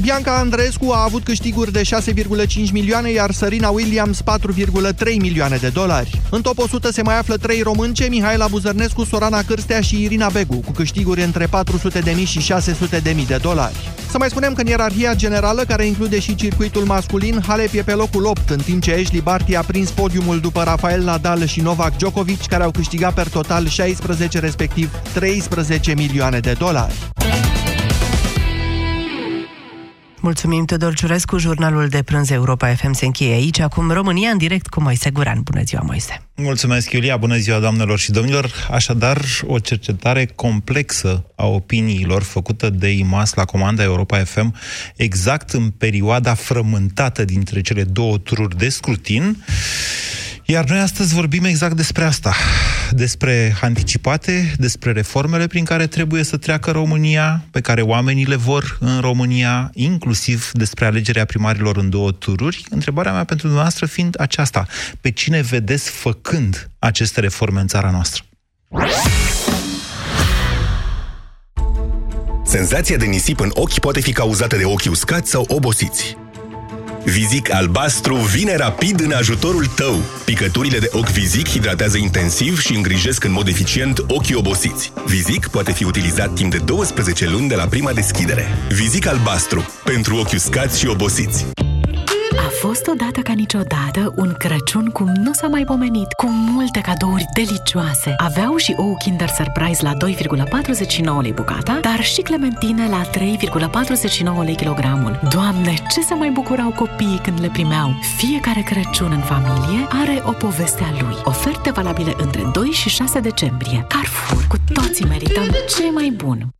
Bianca Andreescu a avut câștiguri de 6,5 milioane, iar Sărina Williams 4,3 milioane de dolari. În top 100 se mai află trei românce, Mihaela Buzărnescu, Sorana Cârstea și Irina Begu, cu câștiguri între 400 de mii și 600 de mii de dolari. Să mai spunem că în ierarhia generală, care include și circuitul masculin, Halep e pe locul 8, în timp ce Ashley Barty a prins podiumul după Rafael Nadal și Novak Djokovic, care au câștigat per total 16, respectiv 13 milioane de dolari. Mulțumim, Tudor Ciurescu. Jurnalul de prânz Europa FM se încheie aici. Acum România în direct cu Moise Guran. Bună ziua, Moise! Mulțumesc, Iulia! Bună ziua, doamnelor și domnilor! Așadar, o cercetare complexă a opiniilor făcută de IMAS la comanda Europa FM exact în perioada frământată dintre cele două tururi de scrutin iar noi astăzi vorbim exact despre asta, despre anticipate, despre reformele prin care trebuie să treacă România, pe care oamenii le vor în România, inclusiv despre alegerea primarilor în două tururi. Întrebarea mea pentru dumneavoastră fiind aceasta, pe cine vedeți făcând aceste reforme în țara noastră? Senzația de nisip în ochi poate fi cauzată de ochi uscați sau obosiți. Vizic albastru vine rapid în ajutorul tău. Picăturile de ochi Vizic hidratează intensiv și îngrijesc în mod eficient ochii obosiți. Vizic poate fi utilizat timp de 12 luni de la prima deschidere. Vizic albastru. Pentru ochi uscați și obosiți. A fost odată ca niciodată un Crăciun cum nu s-a mai pomenit, cu multe cadouri delicioase. Aveau și ou Kinder Surprise la 2,49 lei bucata, dar și clementine la 3,49 lei kilogramul. Doamne, ce se mai bucurau copiii când le primeau! Fiecare Crăciun în familie are o poveste a lui. Oferte valabile între 2 și 6 decembrie. Carrefour, cu toții merităm ce mai bun!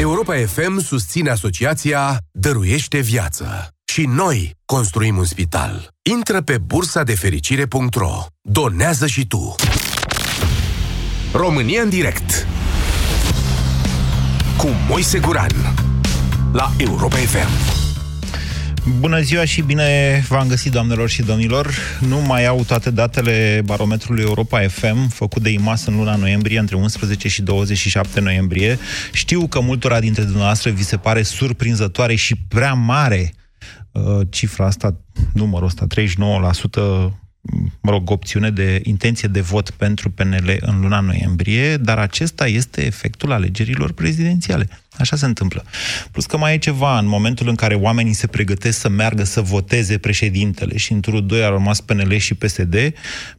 Europa FM susține asociația Dăruiește Viață. Și noi construim un spital. Intră pe bursa de fericire.ro. Donează și tu. România în direct. Cu Moise Guran. La Europa FM. Bună ziua și bine v-am găsit, doamnelor și domnilor. Nu mai au toate datele barometrului Europa FM, făcut de IMAS în luna noiembrie, între 11 și 27 noiembrie. Știu că multora dintre dumneavoastră vi se pare surprinzătoare și prea mare uh, cifra asta, numărul ăsta, 39% mă rog, opțiune de intenție de vot pentru PNL în luna noiembrie, dar acesta este efectul alegerilor prezidențiale. Așa se întâmplă. Plus că mai e ceva, în momentul în care oamenii se pregătesc să meargă să voteze președintele și în turul 2 a rămas PNL și PSD,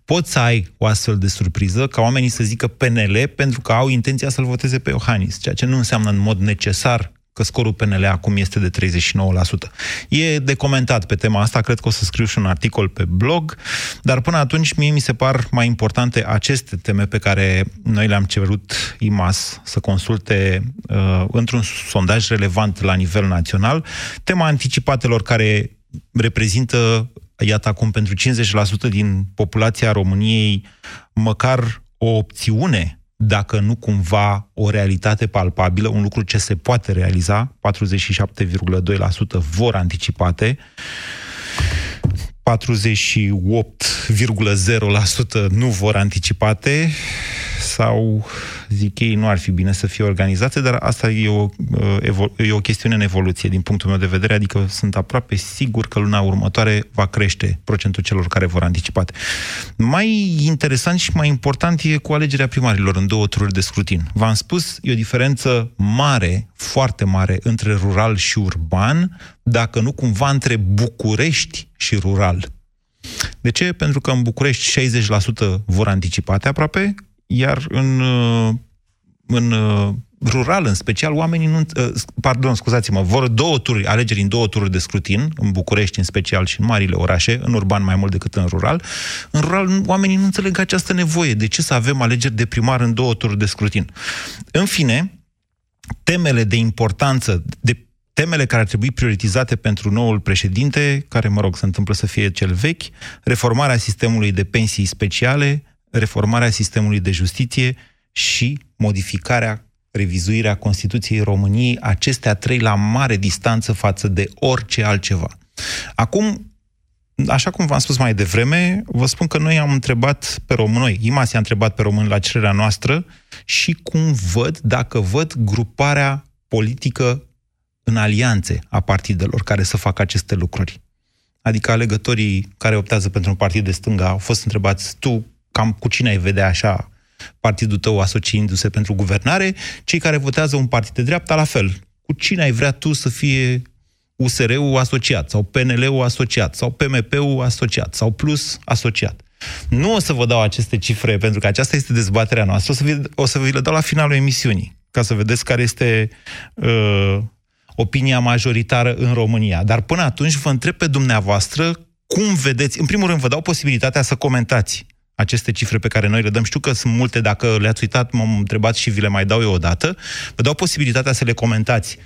poți să ai o astfel de surpriză ca oamenii să zică PNL pentru că au intenția să-l voteze pe Iohannis, ceea ce nu înseamnă în mod necesar că scorul PNL acum este de 39%. E de comentat pe tema asta, cred că o să scriu și un articol pe blog, dar până atunci mie mi se par mai importante aceste teme pe care noi le-am cerut IMAS să consulte uh, într-un sondaj relevant la nivel național, tema anticipatelor care reprezintă, iată acum, pentru 50% din populația României, măcar o opțiune dacă nu cumva o realitate palpabilă, un lucru ce se poate realiza, 47,2% vor anticipate, 48,0% nu vor anticipate sau, zic ei, nu ar fi bine să fie organizate, dar asta e o, uh, e o chestiune în evoluție din punctul meu de vedere, adică sunt aproape sigur că luna următoare va crește procentul celor care vor anticipate. Mai interesant și mai important e cu alegerea primarilor în două tururi de scrutin. V-am spus, e o diferență mare, foarte mare, între rural și urban, dacă nu cumva între București și rural. De ce? Pentru că în București 60% vor anticipate aproape, iar în, uh, în uh, rural, în special, oamenii nu... Uh, pardon, scuzați-mă, vor două tururi, alegeri în două tururi de scrutin, în București în special și în marile orașe, în urban mai mult decât în rural. În rural, oamenii nu înțeleg această nevoie. De ce să avem alegeri de primar în două tururi de scrutin? În fine, temele de importanță, de temele care ar trebui prioritizate pentru noul președinte, care, mă rog, se întâmplă să fie cel vechi, reformarea sistemului de pensii speciale, reformarea sistemului de justiție și modificarea, revizuirea Constituției României, acestea trei la mare distanță față de orice altceva. Acum, așa cum v-am spus mai devreme, vă spun că noi am întrebat pe români, noi, IMAS a întrebat pe români la cererea noastră și cum văd, dacă văd gruparea politică în alianțe a partidelor care să facă aceste lucruri. Adică alegătorii care optează pentru un partid de stânga au fost întrebați, tu cam cu cine ai vedea așa partidul tău asociindu-se pentru guvernare, cei care votează un partid de dreapta, la fel. Cu cine ai vrea tu să fie USR-ul asociat, sau PNL-ul asociat, sau PMP-ul asociat, sau Plus asociat. Nu o să vă dau aceste cifre, pentru că aceasta este dezbaterea noastră, o să vi, o să vi le dau la finalul emisiunii, ca să vedeți care este uh, opinia majoritară în România. Dar până atunci vă întreb pe dumneavoastră cum vedeți, în primul rând vă dau posibilitatea să comentați aceste cifre pe care noi le dăm. Știu că sunt multe, dacă le-ați uitat, m-am întrebat și vi le mai dau eu o dată. Vă dau posibilitatea să le comentați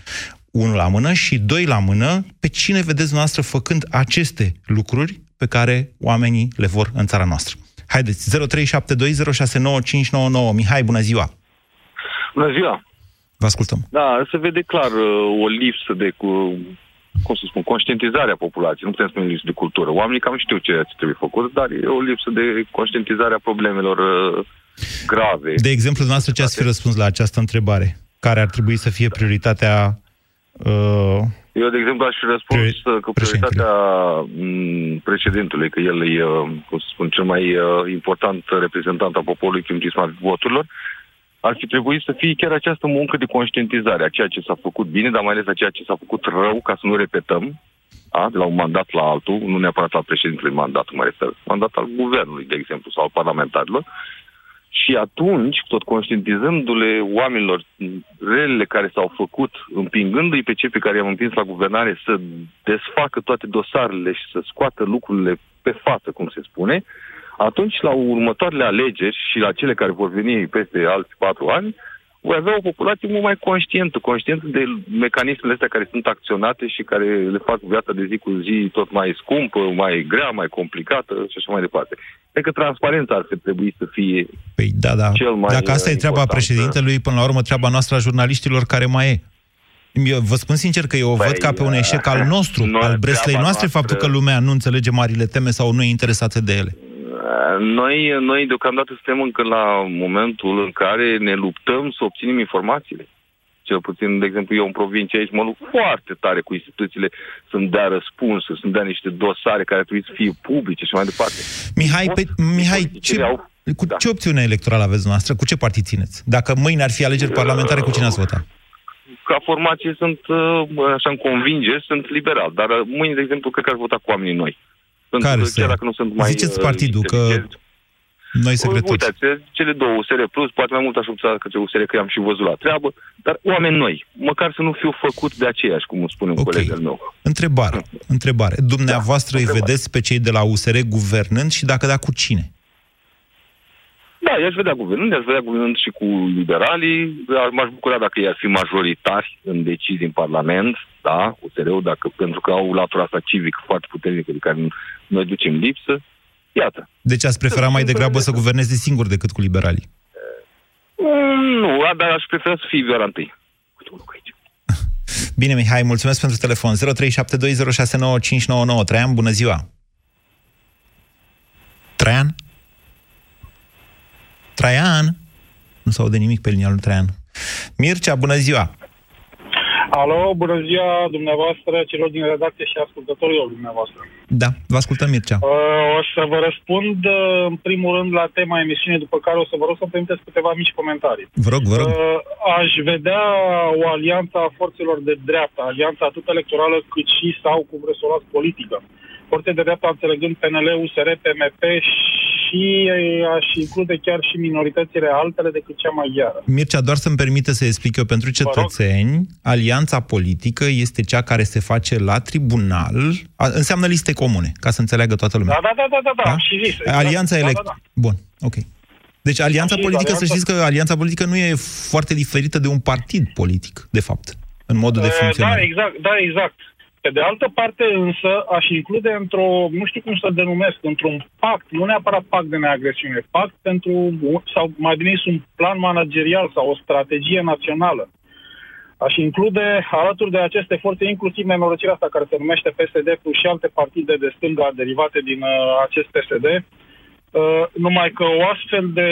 unul la mână și doi la mână pe cine vedeți noastră făcând aceste lucruri pe care oamenii le vor în țara noastră. Haideți, 0372069599. Mihai, bună ziua! Bună ziua! Vă ascultăm. Da, se vede clar uh, o lipsă de, cu, cum să spun, conștientizare a populației. Nu putem spune lipsă de cultură. Oamenii cam știu ce trebuie făcut, dar e o lipsă de conștientizare a problemelor uh, grave. De exemplu, dumneavoastră ce ați fi răspuns la această întrebare? Care ar trebui să fie prioritatea uh, eu, de exemplu, aș fi răspuns Pre- că prioritatea m, președintului, că el e, uh, cum să spun, cel mai uh, important reprezentant al poporului prin prisma voturilor, ar fi trebuit să fie chiar această muncă de conștientizare a ceea ce s-a făcut bine, dar mai ales a ceea ce s-a făcut rău, ca să nu repetăm, a, de la un mandat la altul, nu neapărat al președintelui mandatul, mă refer, mandat al guvernului, de exemplu, sau al parlamentarilor, și atunci, tot conștientizându-le oamenilor relele care s-au făcut, împingându-i pe cei pe care i-am împins la guvernare să desfacă toate dosarele și să scoată lucrurile pe față, cum se spune, atunci, la următoarele alegeri și la cele care vor veni peste alți patru ani, voi avea o populație mult mai conștientă, conștientă de mecanismele astea care sunt acționate și care le fac viața de zi cu zi tot mai scumpă, mai grea, mai complicată și așa mai departe. Cred că transparența ar trebui să fie Păi da, da. cel mai Dacă asta e treaba important. președintelui, până la urmă treaba noastră a jurnaliștilor care mai e. Eu vă spun sincer că eu o Păi, văd ca pe un eșec al nostru, noi, al Breslei treaba noastre, noastră- faptul că lumea nu înțelege marile teme sau nu e interesată de ele. Noi, noi deocamdată suntem încă la momentul în care ne luptăm să obținem informațiile. Cel puțin, de exemplu, eu în provincie aici mă lupt foarte tare cu instituțiile să-mi dea răspunsuri, să-mi dea niște dosare care trebuie să fie publice și mai departe. Mihai, pe, Mihai ce, Politicile au- cu da. ce opțiune electorală aveți noastră? Cu ce partid țineți? Dacă mâine ar fi alegeri parlamentare, cu cine ați vota? Ca formație sunt, uh, așa îmi convinge, sunt liberal. Dar uh, mâine, de exemplu, cred că ar vota cu oamenii noi. Sunt, Care uh, să- chiar dacă nu sunt mai Ziceți uh, partidul, că inteligenți. noi secretați. Uitați, cele două, USR Plus, poate mai mult aș opta către USR, că am și văzut la treabă, dar oameni noi, măcar să nu fiu făcut de aceiași, cum spune un Ok. coleg al meu. Întrebare, întrebare. Dumneavoastră Da, îi întrebare. vedeți pe cei de la USR guvernând și dacă da, cu cine? Da, i-aș vedea guvernând, i-aș vedea guvernând și cu liberalii, Ar- m-aș bucura dacă i-ar fi majoritari în decizii în Parlament, da, USR-ul, dacă, pentru că au latura asta civică foarte puternică de care noi ducem lipsă. Iată. Deci ați prefera mai degrabă să guverneze singur decât cu liberalii. Mm, Nu, dar aș prefera să fie Vioara întâi. Uite, un lucru aici. Bine, Mihai, mulțumesc pentru telefon. 0372069599. Traian, bună ziua! Traian? Traian? Nu se aude nimic pe linia lui Traian. Mircea, bună ziua! Alo, bună ziua dumneavoastră, celor din redacție și ascultătorilor dumneavoastră. Da, vă ascultăm, Mircea. Uh, o să vă răspund uh, în primul rând la tema emisiunii, după care o să vă rog să permiteți câteva mici comentarii. Vă rog, vă rog. Uh, aș vedea o alianță a forțelor de dreapta, alianța atât electorală cât și sau, cum vreți să o luați, politică. Forțe de dreapta înțelegând PNL, USR, PMP și uh, aș include chiar și minoritățile altele decât cea maghiară. Mircea, doar să-mi permite să explic eu pentru cetățeni, alianța politică este cea care se face la tribunal, a, înseamnă liste comune, ca să înțeleagă toată lumea. Da, da, da, da, da, da, am și zis. exact. Alianța da, elect... da, da. Bun, ok. Deci alianța Am și politică, să alianța- știți că alianța politică nu e foarte diferită de un partid politic, de fapt. în modul de Uh, funcționare. Da, exact, da, exact. Pe de altă parte însă aș include într-o, nu știu cum să denumesc, într-un pact, nu neapărat pact de neagresiune, pact pentru, sau mai bine zis, un plan managerial sau o strategie națională. Aș include alături de aceste forțe inclusiv nenorocirea asta care se numește PSD plus și alte partide de stânga derivate din uh, acest PSD, uh, numai că o astfel de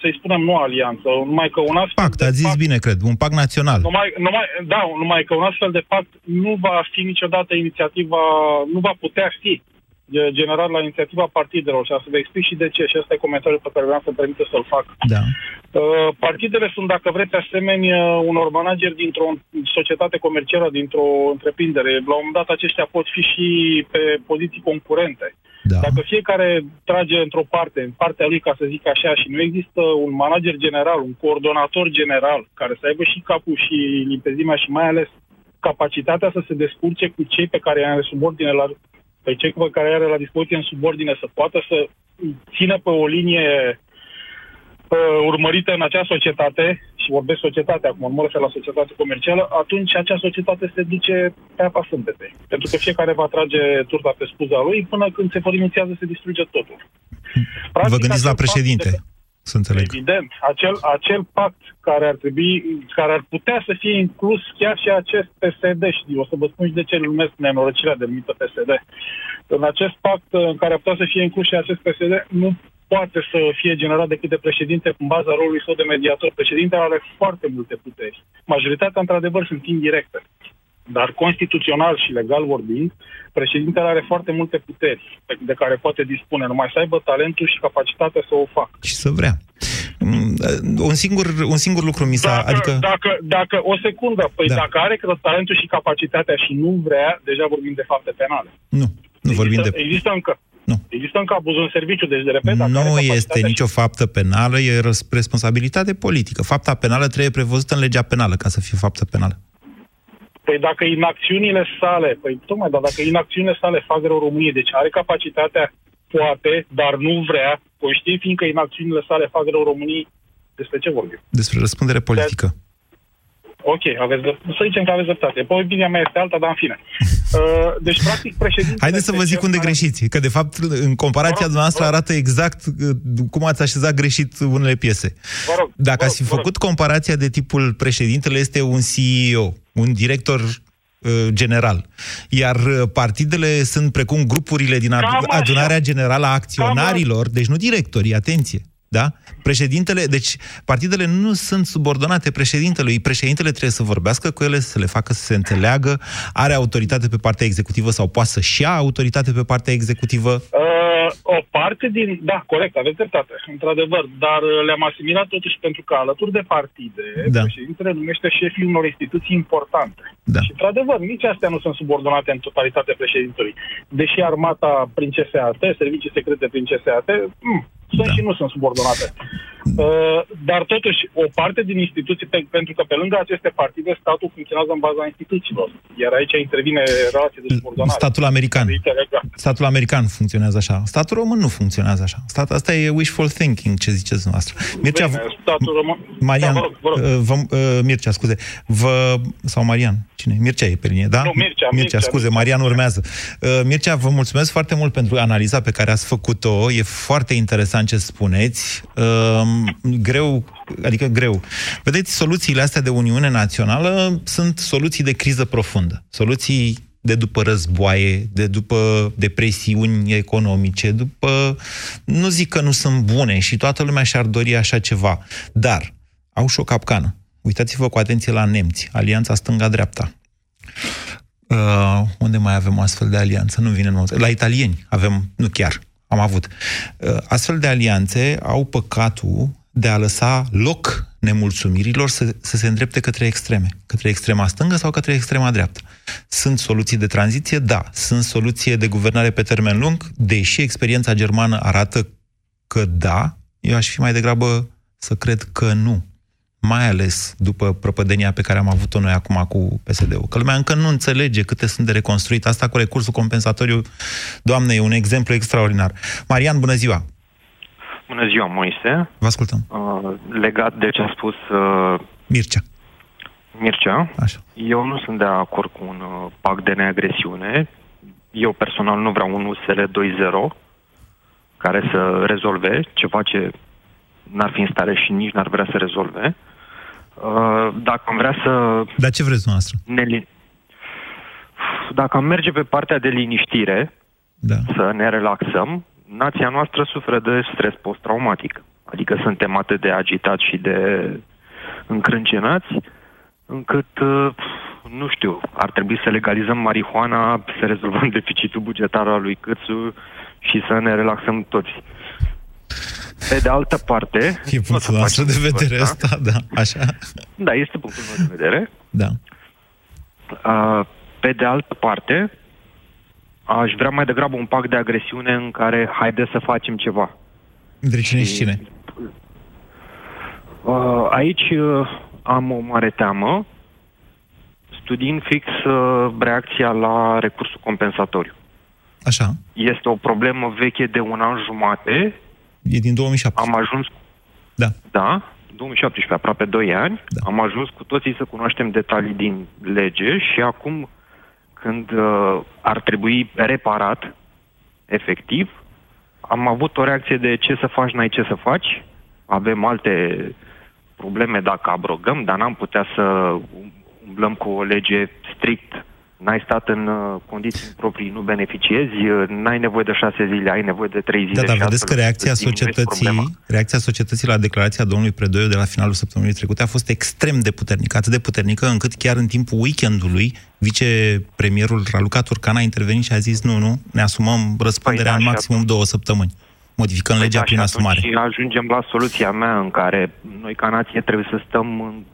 să-i spunem nu alianță, numai că un astfel Pact, de ați zis bine, cred, un pact național. numai, numai, da, numai că un astfel de pact nu va fi niciodată inițiativa, nu va putea fi e, generat la inițiativa partidelor și am să vă explic și de ce și ăsta e comentariul pe care vreau să-mi permite să-l fac. Da. Uh, partidele sunt, dacă vreți, asemenea unor manageri dintr-o societate comercială, dintr-o întreprindere. La un moment dat aceștia pot fi și pe poziții concurente. Da. Dacă fiecare trage într-o parte, în partea lui, ca să zic așa, și nu există un manager general, un coordonator general, care să aibă și capul și limpezimea și mai ales capacitatea să se descurce cu cei pe care i-are subordine la pe cei pe care are la dispoziție în subordine să poată să țină pe o linie uh, urmărită în acea societate, și vorbesc societate acum, mă refer la societate comercială, atunci acea societate se duce pe apa sâmbetei. Pentru că fiecare va trage turta pe spuza lui până când se părințează se distruge totul. Vă gândiți la acel președinte, pact să înțeleg. Evident, acel, acel pact care ar trebui, care ar putea să fie inclus chiar și acest PSD, și o să vă spun și de ce îl numesc nenorocirea de numită PSD. În acest pact în care ar putea să fie inclus și acest PSD, nu poate să fie generat decât de președinte în baza rolului său de mediator. Președintele are foarte multe puteri. Majoritatea, într-adevăr, sunt indirecte. Dar constituțional și legal vorbind, președintele are foarte multe puteri pe- de care poate dispune, numai să aibă talentul și capacitatea să o facă. Și să vrea. Mm, Un singur, un singur lucru mi s-a... Dacă, Adică, dacă, dacă, o secundă, păi Da. dacă are cred, talentul și capacitatea și nu vrea, deja vorbim de fapte penale. nu, nu vorbim există, de... există încă. Nu. Există încă abuzul în serviciu, deci de repede... dacă are Nu capacitatea este și- nicio faptă penală, e răs- responsabilitate politică. Fapta penală trebuie prevăzută în legea penală ca să fie faptă penală. Păi dacă inacțiunile sale, păi tocmai, dar dacă inacțiunile sale fac rău României, deci are capacitatea, poate, dar nu vrea, conștient fiindcă inacțiunile sale fac rău României, despre ce vorbim? Despre răspundere politică. Ok, aveți, drep- să zicem că aveți dreptate. Păi opinia mea este alta, dar în fine. Uh, deci, practic, președintele... Haideți să vă este zic cel unde care- greșiți. Că, de fapt, în comparația Vă rog, noastră vă rog. arată exact uh, cum ați așezat greșit unele piese. Vă rog, Dacă vă ați fi rog, vă făcut comparația de tipul președintele este un CEO, un director uh, general. Iar uh, partidele sunt precum grupurile din adu- Cam așa. adunarea generală a acționarilor, deci nu directorii, atenție. Da? Președintele, deci partidele nu sunt subordonate președintelui. Președintele trebuie să vorbească cu ele, să le facă să se înțeleagă, are autoritate pe partea executivă sau poate să-și ia autoritate pe partea executivă. Uh, o parte din... Da, corect, aveți dreptate, într-adevăr, dar uh, le-am asimilat totuși pentru că alături de partide, Da. președintele numește șefii unor instituții importante. Da. Și, într-adevăr, nici astea nu sunt subordonate în totalitate președintelui. Deși armata prin CSAT, servicii secrete prin CSAT, mm, sunt Da. și nu sunt subordonate. Uh, dar totuși, o parte din instituții, pe, pentru că pe lângă aceste partide, statul funcționează în baza instituțiilor. Iar aici intervine relație de subordonare. Statul american. Adică, legat. Statul american funcționează așa. Statul român nu funcționează așa. Stat, asta e wishful thinking, ce ziceți dumneavoastră. Mircea, Bine, statul român... Marian, Da, vă rog, vă rog. uh, vă, uh, Mircea, scuze, vă, sau Marian, cine? Mircea e pe linie, da? Nu, Mircea, Mircea, Mircea, scuze, Mircea. Marian urmează. Uh, Mircea, vă mulțumesc foarte mult pentru analiza pe care ați făcut-o. E foarte interesant ce spuneți. Uh, greu, adică greu. Vedeți, soluțiile astea de Uniune Națională sunt soluții de criză profundă. Soluții de după războaie, de după depresiuni economice, după... Nu zic că nu sunt bune și toată lumea și-ar dori așa ceva, dar au și o capcană. Uitați-vă cu atenție la nemți, alianța stânga-dreapta. Uh, unde mai avem o astfel de alianță? Nu vine în mod. La italieni avem, nu chiar, am avut. Uh, astfel de alianțe au păcatul de a lăsa loc nemulțumirilor să, să se îndrepte către extreme, către extrema stângă sau către extrema dreaptă. Sunt soluții de tranziție? Da. Sunt soluții de guvernare pe termen lung? Deși experiența germană arată că da, eu aș fi mai degrabă să cred că nu. Mai ales după prăpădenia pe care am avut-o noi acum cu PSD-ul. Că lumea încă nu înțelege câte sunt de reconstruit. Asta cu recursul compensatoriu, doamne, e un exemplu extraordinar. Marian, bună ziua! Bună ziua, Moise. Vă ascultăm. Uh, legat de ce a spus uh, Mircea. Mircea, Așa. eu nu sunt de acord cu un uh, pact de neagresiune. Eu personal nu vreau un USL 2.0 care să rezolve ceva ce n-ar fi în stare și nici n-ar vrea să rezolve. Uh, Dacă am vrea să Dar ce vreți dumneavoastră? ne li- dacă am merge pe partea de liniștire, Da. să ne relaxăm, nația noastră suferă de stres post-traumatic. Adică suntem atât de agitați și de încrâncenați, încât, uh, nu știu, ar trebui să legalizăm marihuana, să rezolvăm deficitul bugetar al lui Câțu și să ne relaxăm toți. Pe de altă parte... E nu o să punctul nostru de facem lucrul vedere ăsta. ăsta, da, așa. Da, este punctul meu de vedere. Da. Uh, Pe de altă parte, aș vrea mai degrabă un pact de agresiune în care haide să facem ceva. Între cine și cine? Uh, Aici uh, am o mare teamă, studiind fix uh, reacția la recursul compensatoriu. Așa. Este o problemă veche de un an jumate. E din 2007. Am ajuns... Da. Da, 2017, aproape 2 ani. Da. Am ajuns cu toții să cunoaștem detalii din lege și acum, când uh, ar trebui reparat, efectiv, am avut o reacție de ce să faci, n-ai ce să faci. Avem alte probleme dacă abrogăm, dar n-am putea să umblăm cu o lege strict. N-ai stat în uh, condiții proprii, nu beneficiezi, uh, n-ai nevoie de șase zile, ai nevoie de trei zile. Da, dar și vedeți că astfel reacția îți diminuezi societății, problema. reacția societății la declarația domnului Predoiu de la finalul săptămânii trecute a fost extrem de puternică, atât de puternică încât chiar în timpul weekendului vicepremierul Raluca Turcan a intervenit și a zis nu, nu, ne asumăm răspunderea Păi da, în și maximum două săptămâni. Modificăm legea da, prin și asumare. atunci ajungem la soluția mea în care noi ca nație trebuie să stăm în... Nu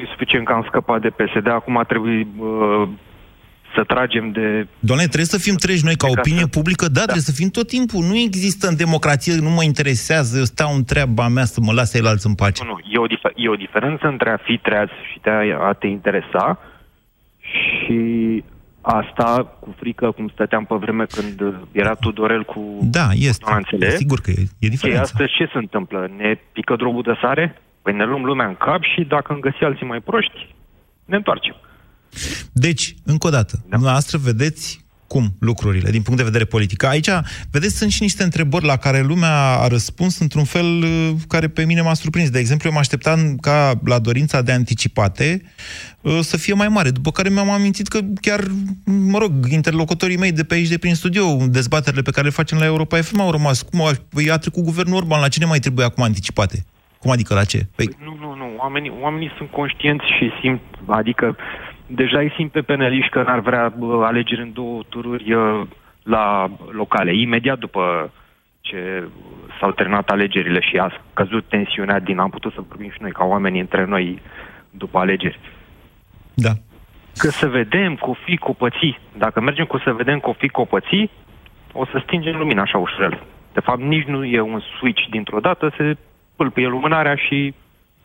e suficient că am scăpat de PSD, acum trebuie uh, să tragem de... Doamne, trebuie să fim treji noi ca opinie publică, da, trebuie să fim tot timpul. Nu există în democrație, nu mă interesează, eu stau în treaba mea să mă lase el alții în pace. Nu, nu, e o, dif- e o diferență între a fi treaz și de a, a te interesa și asta cu frică, cum stăteam pe vreme când era Tudorel cu Da, este. ordonanțele. Sigur că e, e Și diferența. astăzi ce se întâmplă? Ne pică drobul de sare? Păi ne luăm lumea în cap și dacă îmi găsi alții mai proști, ne întoarcem. Deci, încă o dată, da. dumneavoastră vedeți cum lucrurile, din punct de vedere politic. Aici, vedeți, sunt și niște întrebări la care lumea a răspuns într-un fel uh, care pe mine m-a surprins. De exemplu, eu mă așteptam ca la dorința de anticipate uh, să fie mai mare, după care mi-am amintit că chiar, mă rog, interlocutorii mei de pe aici, de prin studio, dezbaterile pe care le facem la Europa FM au rămas. Cum a, păi a trecut guvernul Orban, la cine mai trebuie acum anticipate? Cum adică la ce? Păi, Nu, nu, nu. Oamenii, oamenii sunt conștienți și simt, adică deja îi simt pe peneliști că n-ar vrea bă, alegeri în două tururi uh, la locale. Imediat după ce s-au terminat alegerile și a căzut tensiunea din, am putut să vorbim și noi ca oameni între noi după alegeri. Da. Că să vedem cu fi cu pății. Dacă mergem cu să vedem cu fi cu pății, o să stingem lumina așa ușurel. De fapt, nici nu e un switch dintr-o dată, se pâlpâie lumânarea și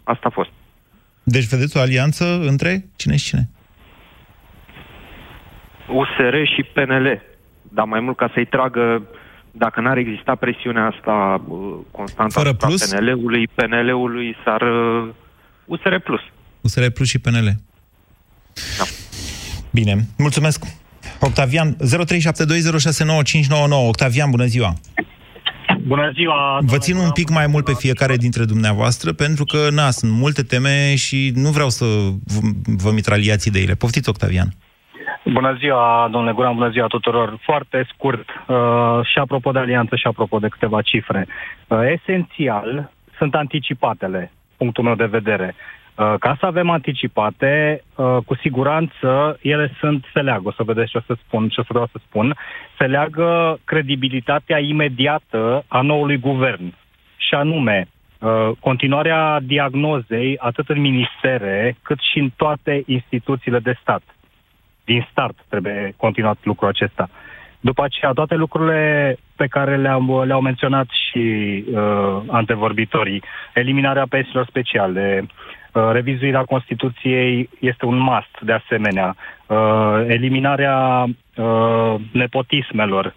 asta a fost. deci vedeți o alianță între cine și cine? USR și PNL. Dar mai mult ca să-i tragă, dacă n-ar exista presiunea asta uh, constantă Fără asupra plus? PNL-ului, PNL-ului s-ar... uh, USR Plus. USR Plus și PNL. Da. Bine, mulțumesc. Octavian, 0372069599. Octavian, bună ziua! Bună ziua! Vă țin un pic mai mult pe fiecare dintre dumneavoastră, pentru că, na, sunt multe teme și nu vreau să vă, vă mitraliați ideile. Poftiți, Octavian. Bună ziua, domnule Guran, bună ziua tuturor. Foarte scurt, uh, și apropo de alianță și apropo de câteva cifre. Uh, esențial sunt anticipatele, punctul meu de vedere. Uh, ca să avem anticipate, uh, cu siguranță ele sunt, se leagă, o să vedeți ce o să spun, ce o să vreau să spun, se leagă credibilitatea imediată a noului guvern. Și anume, uh, continuarea diagnozei atât în ministere cât și în toate instituțiile de stat din start trebuie continuat lucrul acesta. După aceea, toate lucrurile pe care le-am, le-au menționat și uh, antevorbitorii, eliminarea pensiilor speciale, uh, revizuirea Constituției este un must de asemenea, uh, eliminarea uh, nepotismelor,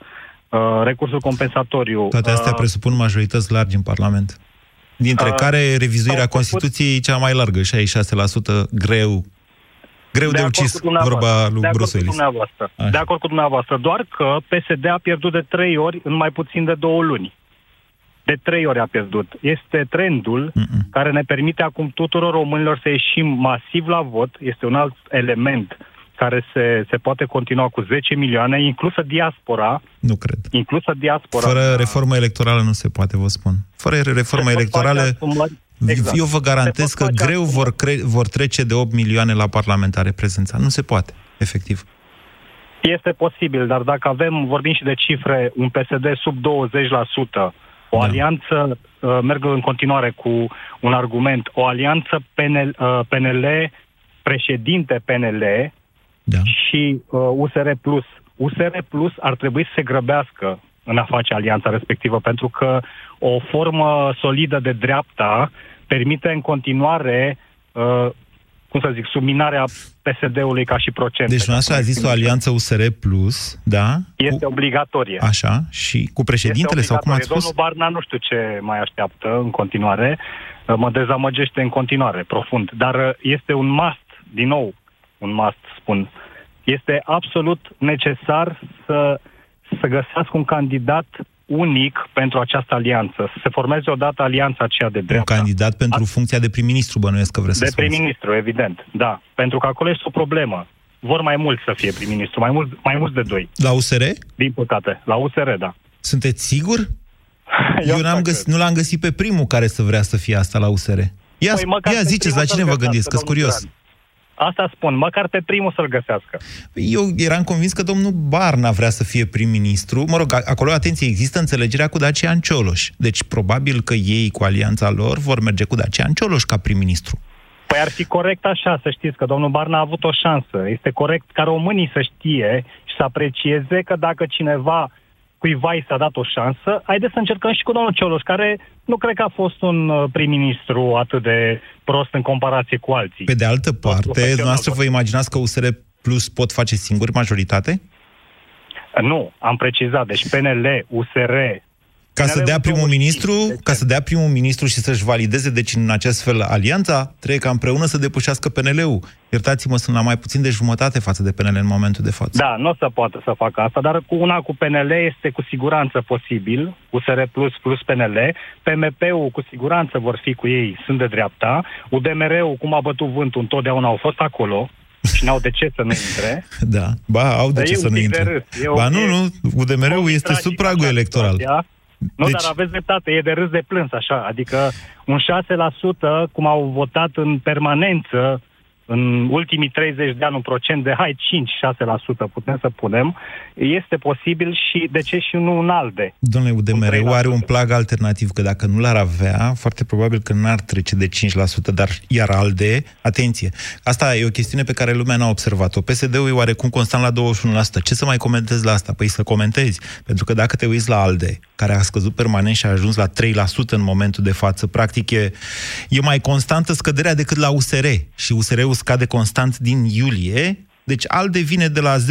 uh, recursul compensatoriu. Toate astea uh, presupun majorități largi în Parlament. Dintre Uh, care revizuirea s-au făcut- Constituției e cea mai largă, 66% greu. Greu de, acord ucis, cu dumneavoastră. vorba lui de acord Bruce cu Willis. dumneavoastră. Așa. De acord cu dumneavoastră. Doar că PSD a pierdut de trei ori în mai puțin de două luni. De trei ori a pierdut. Este trendul Mm-mm. care ne permite acum tuturor românilor să ieșim masiv la vot. Este un alt element care se, se poate continua cu 10 milioane, inclusă diaspora, Nu cred. inclusă diaspora. Fără reformă electorală nu se poate, vă spun. Fără reformă Se pot electorală, face asumări- Exact. eu vă garantez Se că pot face greu asumări. vor, cre- vor trece de 8 milioane la parlamentare prezența. Nu se poate, efectiv. Este posibil, dar dacă avem, vorbim și de cifre, un PSD sub 20%, o Da. alianță, uh, merg în continuare cu un argument, o alianță PNL, uh, PNL președinte PNL Da. și uh, USR Plus. USR Plus ar trebui să se grăbească în a face alianța respectivă, pentru că o formă solidă de dreapta permite în continuare, uh, cum să zic, subminarea PSD-ului ca și procent. Deci dumneavoastră a zis o alianță USR Plus, da? Este obligatorie. Așa, și cu președintele Este sau cum ați obligatorie. spus? Domnul Barna nu știu ce mai așteaptă în continuare. Uh, Mă dezamăgește în continuare, profund. Dar uh, este un must, din nou, un must, spun. Este absolut necesar să, să găsească un candidat unic pentru această alianță. Să se formeze odată alianța aceea de Un dreapta. candidat pentru funcția de prim-ministru, bănuiesc că vreți să De spuneți. prim-ministru, evident, da. Pentru că acolo este o problemă. Vor mai mulți să fie prim-ministru, mai, mulți, mai mulți de doi, La USR? din păcate. La USR, da. Sunteți sigur? Eu, asta n-am cred. găs- nu l-am găsit pe primul care să vrea să fie asta la USR. Ia, Păi, măcar ia pe ziceți, primul la cine să-l vă găsească, gândiți, că sunt domnul curios. Duran. Asta spun, măcar pe primul să-l găsească. Eu eram convins că domnul Barna vrea să fie prim-ministru. Mă rog, a- acolo, atenție, există înțelegerea cu Dacian Cioloș. Deci, probabil că ei, cu alianța lor, vor merge cu Dacian Cioloș ca prim-ministru. Păi ar fi corect așa, să știți că domnul Barna a avut o șansă. Este corect ca românii să știe și să aprecieze că dacă cineva cuiva i s-a dat o șansă, haideți să încercăm și cu domnul Cioloș, care nu cred că a fost un uh, prim-ministru atât de prost în comparație cu alții. Pe de altă parte, profesional, dumneavoastră vă imaginați că USR Plus pot face singuri majoritate? Nu, am precizat. Deci PNL, USR, Ca să avem dea un primul 25, ministru, deci- ca să dea primul ministru și să-și valideze, deci în acest fel alianța, trebuie ca împreună să depășească PNL-ul. Iertați-mă, sunt la mai puțin de jumătate față de PNL în momentul de față. Da, nu o să poată să facă asta, dar cu una cu PNL este cu siguranță posibil, USR plus plus PNL, PMP-ul cu siguranță vor fi cu ei, sunt de dreapta, UDMR-ul, cum a bătut vântul, întotdeauna au fost acolo și n-au de ce să nu intre. Da, ba, au de Dar ce e să un nu pic de intre. râs, e o- Ba nu, e- nu, UDMR-ul este Tragic, sub pragul așa, electoral. situația. Nu, Deci- dar aveți dreptate, e de râs de plâns, așa. Adică un 6%, cum au votat în permanență în ultimii 30 de ani, un procent de, hai, 5-6% putem să punem, este posibil și, de ce și nu un ALDE? Domnule UDMR, 3%. are un plag alternativ, că dacă nu l-ar avea, foarte probabil că n-ar trece de 5%, dar iar ALDE, atenție, asta e o chestiune pe care lumea n-a observat-o. PSD-ul e oarecum constant la 21%. Ce să mai comentezi la asta? Păi să comentezi. Pentru că dacă te uiți la ALDE, care a scăzut permanent și a ajuns la 3% în momentul de față, practic e, e mai constantă scăderea decât la USR. Și USR-ul scade constant din iulie, deci ALDE vine de la 10%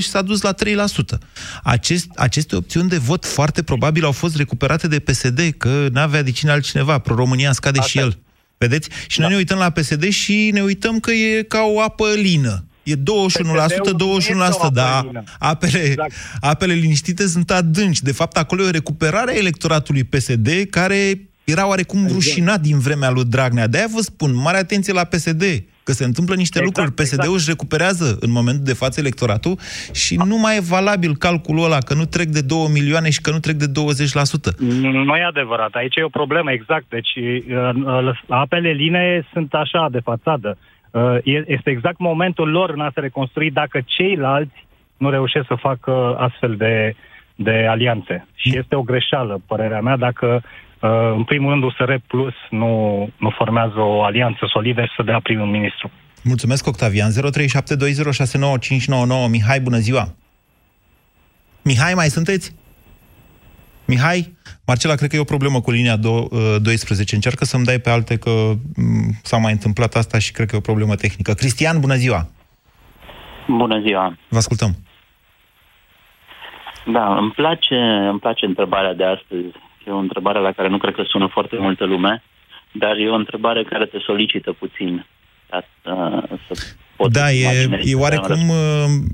și s-a dus la 3%. Acest, aceste opțiuni de vot foarte probabil au fost recuperate de PSD, că n-avea de cine altcineva. Pro-România scade Asta și e. el. Vedeți? Și noi ne uităm la PSD și ne uităm că e ca o apă lină. E 21%, PSD-ul nu este o 21%, apă dar lină. apele, Exact. apele liniștite sunt adânci. De fapt, acolo e o recuperare a electoratului PSD care era oarecum Exact. rușinat din vremea lui Dragnea. De-aia vă spun, mare atenție la PSD, că se întâmplă niște Exact, lucruri. PSD-ul exact. își recuperează în momentul de față electoratul și nu mai e valabil calculul ăla că nu trec de 2 milioane și că nu trec de 20%. Nu e adevărat. Aici e o problemă, exact. Deci uh, uh, apele line sunt așa de fațadă. Uh, e- Este exact momentul lor în a se reconstrui dacă ceilalți nu reușesc să facă astfel de, de alianțe. Și este o greșeală, părerea mea, dacă uh, în primul rând USR Plus nu, nu formează o alianță solidă și să dea primul ministru. Mulțumesc, Octavian. 0372069599. Mihai, bună ziua! Mihai, mai sunteți? Mihai? Marcela, cred că e o problemă cu linia do- uh, 12. Încearcă să-mi dai pe alte că m, s-a mai întâmplat asta și cred că e o problemă tehnică. Cristian, bună ziua! Bună ziua! Vă ascultăm. Da, îmi place, îmi place întrebarea de astăzi E o întrebare la care nu cred că sună foarte multă lume, dar e o întrebare care te solicită puțin. Ca, uh, să poți Da, e, imaginezi e că oarecum uh,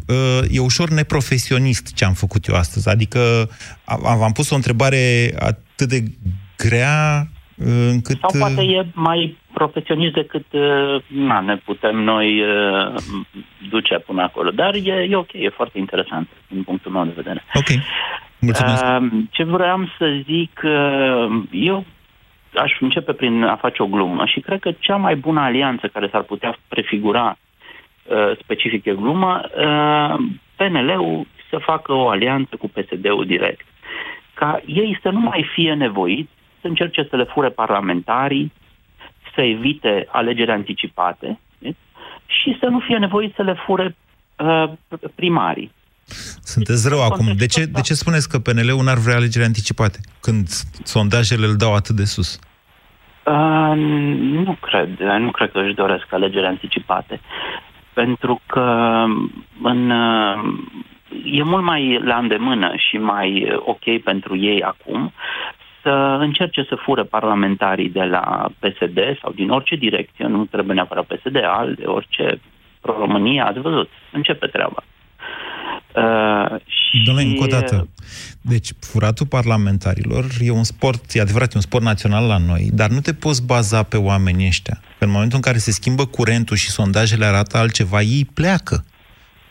uh, e ușor neprofesionist ce am făcut eu astăzi. Adică am, am pus o întrebare atât de grea uh, încât... Sau poate uh, e mai profesionist decât uh, na, ne putem noi uh, duce până acolo. Dar e, e ok, e foarte interesant din punctul meu de vedere. Ok, mulțumesc. Uh, ce vreau să zic, uh, eu aș începe prin a face o glumă și cred că cea mai bună alianță care s-ar putea prefigura uh, specific e glumă, uh, PNL-ul să facă o alianță cu PSD-ul direct. Ca ei să nu mai fie nevoiți să încerce să le fure parlamentarii, să evite alegeri anticipate știți? și să nu fie nevoiți să le fure uh, primarii. Sunteți rău acum. De ce, de ce spuneți că PNL-ul n-ar vrea alegeri anticipate, când sondajele îl dau atât de sus? Uh, nu cred. Nu cred că își doresc alegeri anticipate. Pentru că în, uh, e mult mai la îndemână și mai uh, ok pentru ei acum să încerce să fură parlamentarii de la PSD sau din orice direcție, nu trebuie neapărat PSD, de orice pro-România, ați văzut, începe treaba. Uh, Domnule, încă o dată. Deci, furatul parlamentarilor e un sport, e adevărat, e un sport național la noi, dar nu te poți baza pe oamenii ăștia. Că în momentul în care se schimbă curentul și sondajele arată altceva, ei pleacă.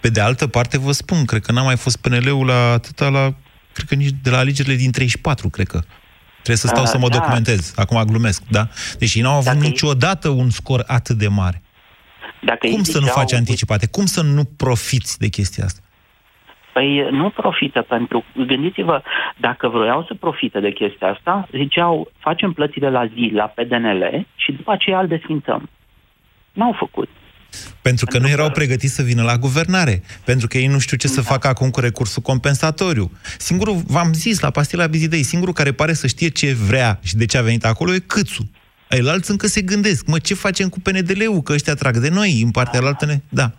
Pe de altă parte, vă spun, cred că n-a mai fost PNL-ul la atâta la, cred că nici de la alegerile din 34, cred că. Trebuie să stau Uh, să mă da. documentez. Acum glumesc, da? Deci ei n-au avut Dacă ei- niciodată un scor atât de mare. Dacă ei Cum să nu ziceau- faci anticipate? Cum să nu profiți de chestia asta? Păi nu profită pentru... Gândiți-vă, dacă vroiau să profite de chestia asta, ziceau, facem plățile la zi la PDNL și după aceea îl desfințăm. N-au făcut. Pentru că nu erau pregătiți să vină la guvernare. Pentru că ei nu știu ce să facă acum cu recursul compensatoriu. Singurul, v-am zis la pastila Bizidei, singurul care pare să știe ce vrea și de ce a venit acolo e Câțu. Ailalți încă se gândesc, mă, ce facem cu PNDL-ul, că ăștia trag de noi, în partea altă ne... Da.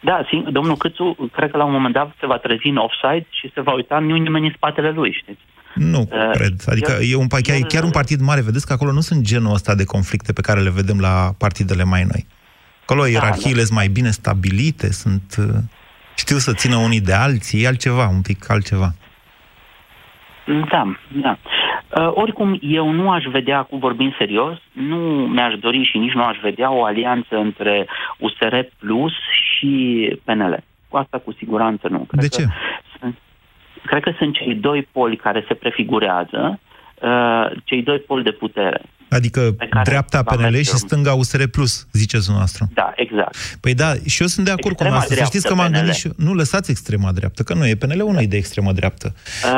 Da, sing- domnul Câțu, cred că la un moment dat se va trezi în offside și se va uita, nu nimeni în spatele lui, știți? Nu Uh, cred. Adică el- e un, pa- chiar, el- chiar un partid mare. Vedeți că acolo nu sunt genul ăsta de conflicte pe care le vedem la partidele mai noi. Acolo ierarhiile sunt mai bine stabilite, sunt... uh, Știu să țină unii de alții, e altceva, un pic altceva. Da, da. Uh, oricum, eu nu aș vedea, cu vorbind serios, nu mi-aș dori și nici nu aș vedea o alianță între USR Plus și PNL. Cu asta cu siguranță nu. Cred De că ce? Sunt, cred că sunt cei doi poli care se prefigurează, uh, cei doi poli de putere. Adică care dreapta va PNL merge și urmă. stânga USR+, Plus, ziceți dumneavoastră. Da, exact. Păi da, și eu sunt de acord cu Extrema dumneavoastră. Să știți că dreaptă m-am gândit PNL. și eu. Nu, lăsați extrema dreaptă, că nu e. PNL-ul nu e de extremă dreaptă. Uh,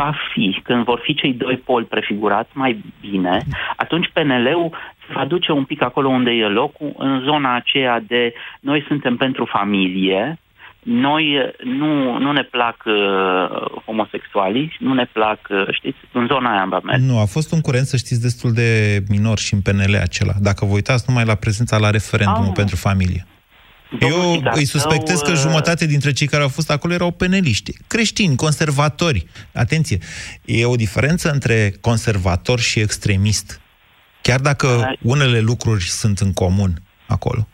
va fi, când vor fi cei doi poli prefigurați mai bine, atunci PNL-ul se va duce un pic acolo unde e locul, în zona aceea de noi suntem pentru familie, noi uh, nu, nu ne plac uh, homosexualii, nu ne plac, uh, știți, în zona aia va merge. Nu, a fost un curent, să știți, destul de minor și în PNL acela. Dacă vă uitați numai la prezența la referendumul Ah. pentru familie. Domnul Eu Țigan, îi suspectez său, că uh, jumătate dintre cei care au fost acolo erau peneliști, creștini, conservatori. Atenție, e o diferență între conservator și extremist. Chiar dacă unele lucruri sunt în comun acolo.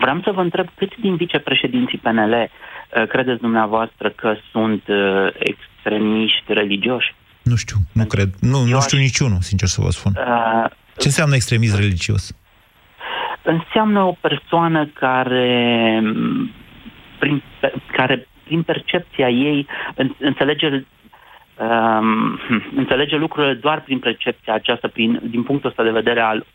Vreau să vă întreb câți din vicepreședinții PNL uh, credeți dumneavoastră că sunt uh, extremiști religioși? Nu știu, nu cred. Nu, nu știu niciunul, sincer să vă spun. Uh, Ce înseamnă extremism religios? înseamnă o persoană care m, prin, pe- care prin percepția ei în, înțelege um, înțelege lucrurile doar prin percepția aceasta, prin, din punctul ăsta de vedere al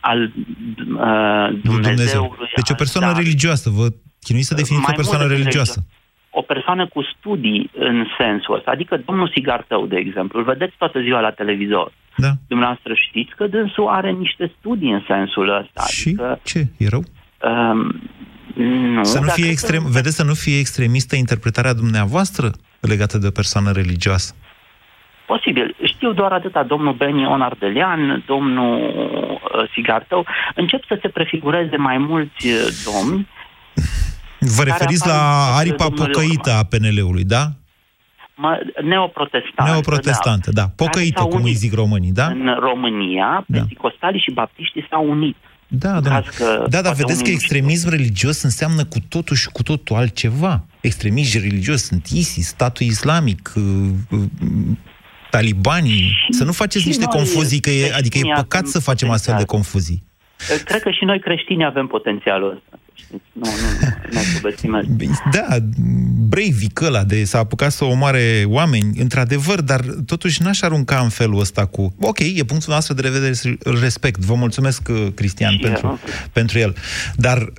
al uh, Dumnezeului. Deci o persoană da. religioasă, vă chinuiți să definiți o Mai persoană mult decât religioasă. O persoană cu studii în sensul ăsta, adică domnul Sigartău, de exemplu, îl vedeți toată ziua la televizor. Da. Dumneavoastră știți că dânsul are niște studii în sensul ăsta. Și adică, ce? E rău? um, nu, Să nu dar fie cred extrem, că- vedeți să nu fie extremistă interpretarea dumneavoastră legată de o persoană religioasă. Posibil. Știu doar atâta. Domnul Benion Ardelean, domnul uh, Sigartău, încep să se prefigureze mai mulți uh, domni. Vă Care referiți apar la în aripa domnului pocăită a PNL-ului, da? neoprotestantă. Neoprotestantă, da. da. Pocăită, cum îi zic românii, da? În România, da. pentecostalii și baptiștii s-au unit. Da, da. Da, dar vedeți că extremism știu. religios înseamnă cu totul și cu totul altceva. Extremism religios sunt ISIS, statul islamic, uh, uh, talibanii. Și, să nu faceți niște confuzii, că e, adică e păcat să facem astfel de confuzii. Cred că și noi creștini avem potențialul ăsta. Nu, nu, nu, nu Da, Breivik ăla de s-a apucat să omoare oameni, într-adevăr, dar totuși n-aș arunca în felul ăsta cu... Ok, e punctul nostru de vedere, îl respect. Vă mulțumesc, uh, Cristian, pentru, pentru el. Dar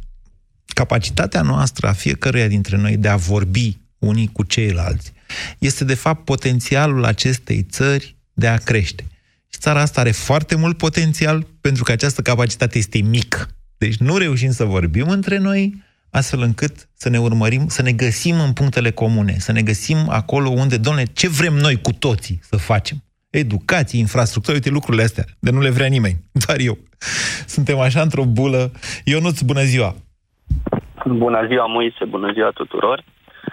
capacitatea noastră, a fiecăruia dintre noi, de a vorbi unii cu ceilalți, este de fapt potențialul acestei țări de a crește. Și țara asta are foarte mult potențial pentru că această capacitate este mică. Deci nu reușim să vorbim între noi, astfel încât să ne urmărim, să ne găsim în punctele comune, să ne găsim acolo unde, domnule, ce vrem noi cu toții să facem? Educație, infrastructură, uite lucrurile astea, de nu le vrea nimeni, doar eu. Suntem așa într-o bulă. Ionuț, bună ziua! Bună ziua, Moise, bună ziua tuturor!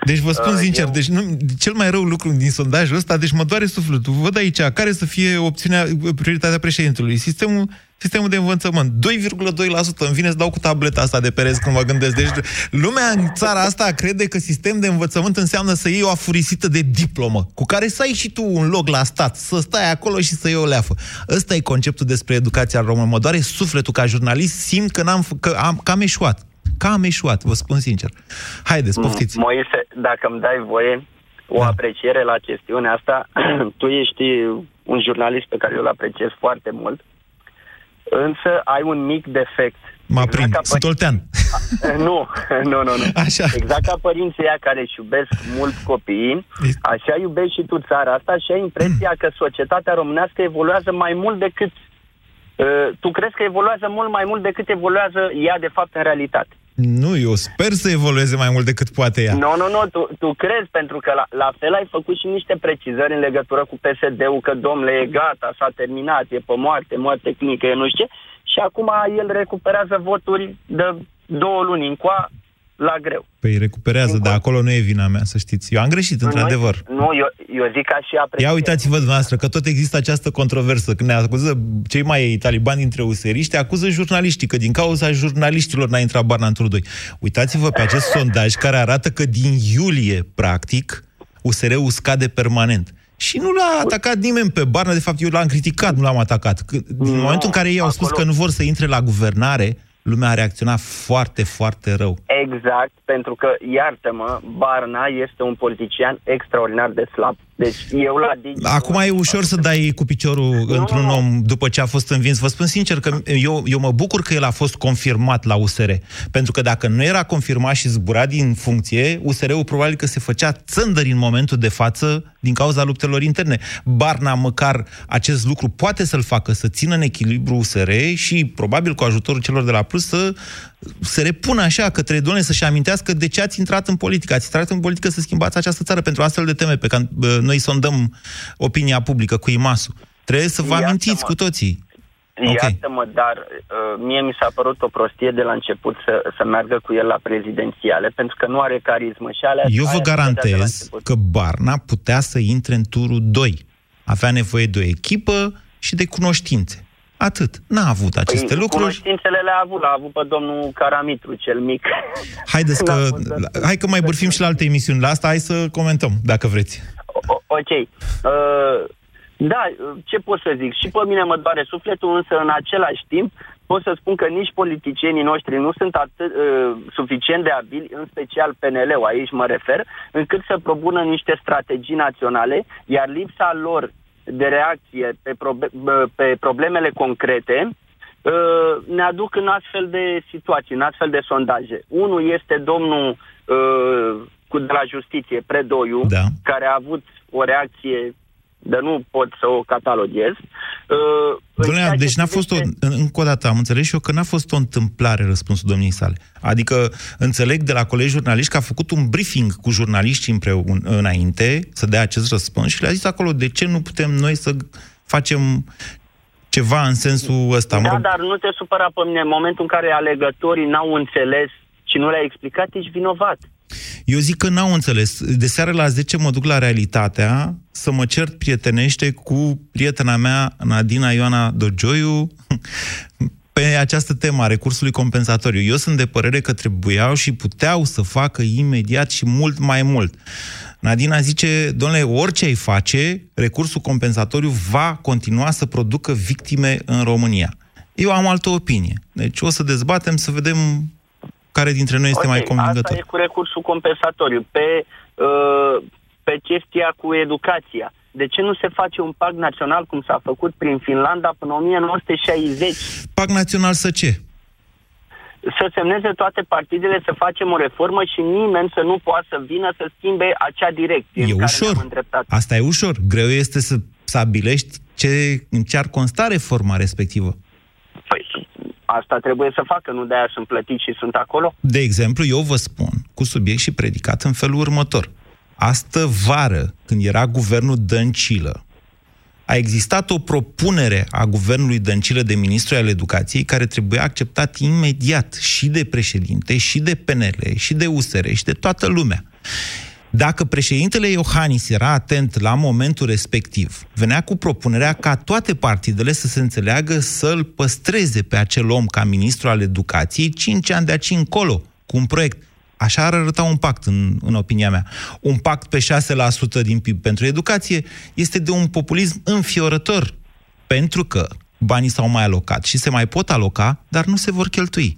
Deci vă spun uh, sincer, eu... deci nu, cel mai rău lucru din sondajul ăsta, deci mă doare sufletul. Văd aici, care să fie opțiunea, prioritatea președintelui? Sistemul, sistemul de învățământ. 2,2% îmi vine să dau cu tableta asta de pereți când mă gândesc. Deci lumea în țara asta crede că sistem de învățământ înseamnă să iei o afurisită de diplomă, cu care să ai și tu un loc la stat, să stai acolo și să iei o leafă. Ăsta e conceptul despre educația română. Mă doare sufletul ca jurnalist, simt că, n-am, că, am, că am eșuat. Că am eșuat, vă spun sincer. Haideți, poftiți. Moise, dacă îmi dai voie o da. apreciere la chestiunea asta, tu ești un jurnalist pe care eu îl apreciez foarte mult, însă ai un mic defect. Mă exact prind, sunt oltean. nu, nu, nu, nu. Așa. Exact ca părinții ăia care își iubesc mult copiii, așa iubești și tu țara asta și ai impresia că societatea românească evoluează mai mult decât Uh, tu crezi că evoluează mult mai mult decât evoluează ea de fapt în realitate. Nu, eu sper să evolueze mai mult decât poate ea. Nu, nu, nu, tu, tu crezi, pentru că la, la fel ai făcut și niște precizări în legătură cu PSD-ul, că domnule e gata, s-a terminat, e pe moarte, moarte clinică, e nu știu ce, și acum el recuperează voturi de două luni încoa, la greu. Păi recuperează, dar acolo nu e vina mea, să știți. Eu am greșit, într-adevăr. Nu, eu, eu zic ca și apreciere. Ia uitați-vă dumneavoastră că tot există această controversă. Când ne acuză cei mai talibani dintre useriști, acuză jurnaliștii, că din cauza jurnaliștilor n-a intrat Barna într doi. Uitați-vă pe acest sondaj care arată că din iulie, practic, USR-ul scade permanent. Și nu l-a atacat nimeni pe Barna, de fapt eu l-am criticat, nu l-am atacat. În momentul în care ei au spus că nu vor să intre la guvernare, lumea a reacționat foarte, foarte rău. Exact, pentru că, iartă-mă, Barna este un politician extraordinar de slab. Deci eu la Digi... Acum e ușor să dai cu piciorul nu, într-un nu. om după ce a fost învins. Vă spun sincer că eu, eu mă bucur că el a fost confirmat la USR. Pentru că dacă nu era confirmat și zbura din funcție, USR-ul probabil că se făcea țândări în momentul de față din cauza luptelor interne. Barna măcar acest lucru poate să-l facă, să țină în echilibru USR și probabil cu ajutorul celor de la Plus să se repună așa către doamne să-și amintească de ce ați intrat în politică. Ați intrat în politică să schimbați această țară pentru astfel de teme pe care noi sondăm opinia publică cu IMAS-ul. Trebuie să vă Iată amintiți cu toții. Okay. Iată-mă, dar uh, mie mi s-a părut o prostie de la început să, să meargă cu el la prezidențiale, pentru că nu are carismă și alea... Eu vă garantez că Barna putea să intre în turul 2. Avea nevoie de o echipă și de cunoștințe. Atât. N-a avut păi, aceste păi, lucruri. Cunoștințele le-a avut, l-a avut pe domnul Caramitru, cel mic. Haideți că, hai că mai bârfim și la alte emisiuni. La asta hai să comentăm, dacă vreți. O, ok. Uh, da, ce pot să zic? Și pe mine mă doare sufletul, însă în același timp pot să spun că nici politicienii noștri nu sunt atât, uh, suficient de abili, în special PNL-ul, aici mă refer, încât să propună niște strategii naționale, iar lipsa lor de reacție pe, probe- pe problemele concrete uh, ne aduc în astfel de situații, în astfel de sondaje. Unul este domnul uh, cu de la justiție, Predoiu, da. care a avut o reacție dar nu pot să o cataloghez. Uh, Domnule, deci n-a fost o, încă o dată, am înțeles și eu că n-a fost o întâmplare răspunsul domniei sale. Adică înțeleg de la colegi jurnaliști că a făcut un briefing cu jurnaliștii împreună, înainte să dea acest răspuns și le-a zis acolo de ce nu putem noi să facem ceva în sensul ăsta. Da, mă... dar nu te supăra pe mine. În momentul în care alegătorii n-au înțeles și nu le-a explicat, ești vinovat. Eu zic că n-au înțeles. De seară la 10 mă duc la realitatea să mă cert prietenește cu prietena mea, Nadina Ioana Dogioiu, pe această temă a recursului compensatoriu. Eu sunt de părere că trebuiau și puteau să facă imediat și mult mai mult. Nadina zice, domnule, orice ai face, recursul compensatoriu va continua să producă victime în România. Eu am altă opinie. Deci o să dezbatem să vedem care dintre noi este Ok, mai convingător. Asta e cu recursul compensatoriu. Pe, uh, pe chestia cu educația. De ce nu se face un parc național cum s-a făcut prin Finlanda până 1960? Pac național să ce? Să semneze toate partidele să facem o reformă și nimeni să nu poată să vină să schimbe acea direcție E în care ușor. ne-am îndreptat. Asta e ușor. Greu este să stabilești ce, în ce ar consta reforma respectivă. Păi, asta trebuie să facă, nu de-aia sunt plătiți și sunt acolo. De exemplu, eu vă spun, cu subiect și predicat în felul următor. Astă vară, când era guvernul Dăncilă, a existat o propunere a guvernului Dăncilă de ministru al educației care trebuia acceptat imediat și de președinte, și de PNL, și de USR, și de toată lumea. Dacă președintele Iohannis era atent la momentul respectiv, venea cu propunerea ca toate partidele să se înțeleagă să-l păstreze pe acel om ca ministru al educației 5 ani de aici încolo, cu un proiect. Așa ar arăta un pact, în, în opinia mea. Un pact pe 6% din PIB pentru educație este de un populism înfiorător, pentru că banii s-au mai alocat și se mai pot aloca, dar nu se vor cheltui.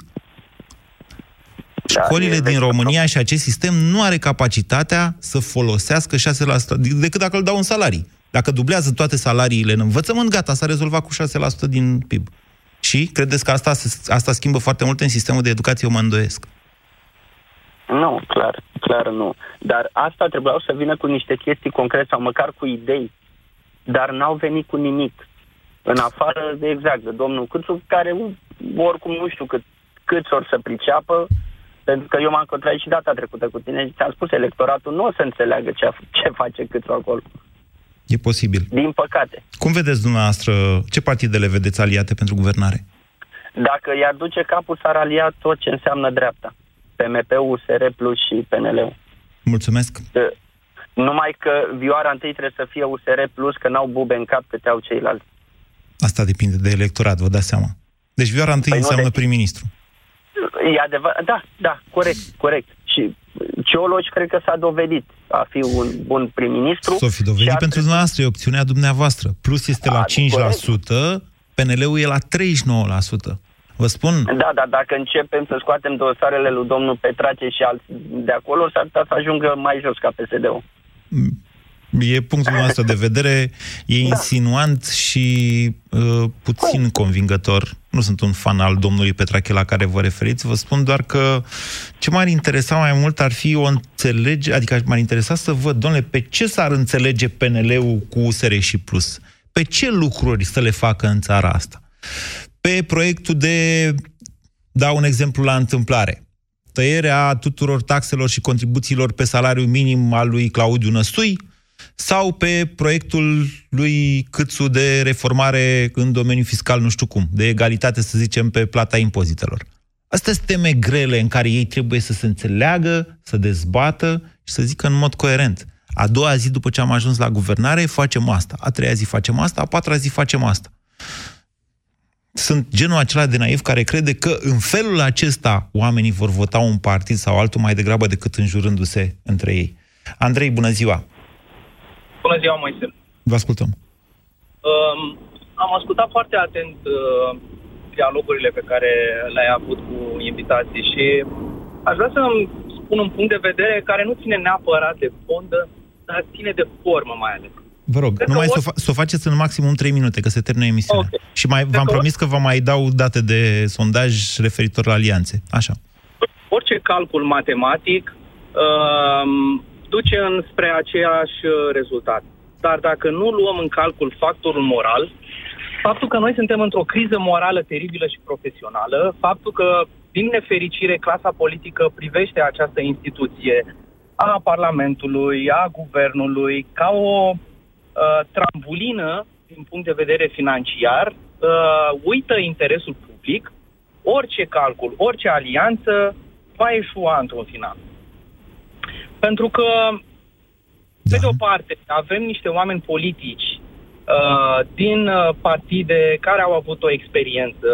Școlile din România și acest sistem nu are capacitatea să folosească 6% decât dacă îl dau în salarii. Dacă dublează toate salariile în învățământ, gata, s-a rezolvat cu 6% din PIB. Și credeți că asta, asta schimbă foarte mult în sistemul de educație, eu mă îndoiesc. Nu, clar, clar nu. Dar asta trebuiau să vină cu niște chestii concrete sau măcar cu idei. Dar n-au venit cu nimic. În afară de exact, de domnul Câțu, care oricum nu știu cât, cât or să priceapă, pentru că eu m-am contrat și data trecută cu tine și ți-am spus, electoratul nu o să înțeleagă ce, ce face Câțu acolo. E posibil. Din păcate. Cum vedeți dumneavoastră, ce partidele vedeți aliate pentru guvernare? Dacă i-ar duce capul, s-ar alia tot ce înseamnă dreapta. PMP, USR Plus și PNL-ul. Mulțumesc. Numai că vioara întâi trebuie să fie USR Plus, că n-au bube în cap câte au ceilalți. Asta depinde de electorat, vă dați seama. Deci vioara întâi Păi nu, înseamnă deci- prim-ministru. E adevărat, da, da, corect, corect. Și Cioloș cred că s-a dovedit a fi un bun prim-ministru. S-o fi dovedit și a- pentru dumneavoastră, e opțiunea dumneavoastră. Plus este la 5%, PNL-ul e la 39%. Vă spun, Da, dar dacă începem să scoatem dosarele lui domnul Petrace și alți de acolo, s-ar putea să ajungă mai jos ca PSD-ul. E punctul nostru de vedere, e insinuant și uh, puțin convingător. Nu sunt un fan al domnului Petrache la care vă referiți, vă spun doar că ce m-ar interesa mai mult ar fi o înțelegere, adică m-ar interesa să văd, domnule, pe ce s-ar înțelege PNL-ul cu USR și Plus? Pe ce lucruri să le facă în țara asta? Pe proiectul de, dau un exemplu la întâmplare, tăierea tuturor taxelor și contribuțiilor pe salariul minim al lui Claudiu Năstui, sau pe proiectul lui Câțu de reformare în domeniul fiscal, nu știu cum, de egalitate, să zicem, pe plata impozitelor. Astea sunt teme grele în care ei trebuie să se înțeleagă, să dezbată și să zică în mod coerent. A doua zi după ce am ajuns la guvernare, facem asta. A treia zi facem asta, a patra zi facem asta. Sunt genul acela de naiv care crede că în felul acesta oamenii vor vota un partid sau altul mai degrabă decât înjurându-se între ei. Andrei, bună ziua! Bună ziua, Moise. Vă ascultăm. Um, am ascultat foarte atent uh, dialogurile pe care le-ai avut cu invitații și aș vrea să spun un punct de vedere care nu ține neapărat de fondă, dar ține de formă mai ales. Vă rog, Cred numai că să, o ori- fa- să o faceți în maximum 3 minute, că se termină emisiunea. Ok. Și mai, v-am că promis că vă mai dau date de sondaj referitor la alianțe. Așa. Orice calcul matematic um, duce înspre aceeași uh, rezultat. Dar dacă nu luăm în calcul factorul moral, faptul că noi suntem într-o criză morală teribilă și profesională, faptul că, din nefericire, clasa politică privește această instituție a Parlamentului, a Guvernului, ca o uh, trambulină din punct de vedere financiar, uh, uită interesul public, orice calcul, orice alianță va eșua într-un final. Pentru că, da. pe de o parte, avem niște oameni politici uh, din uh, partide care au avut o experiență,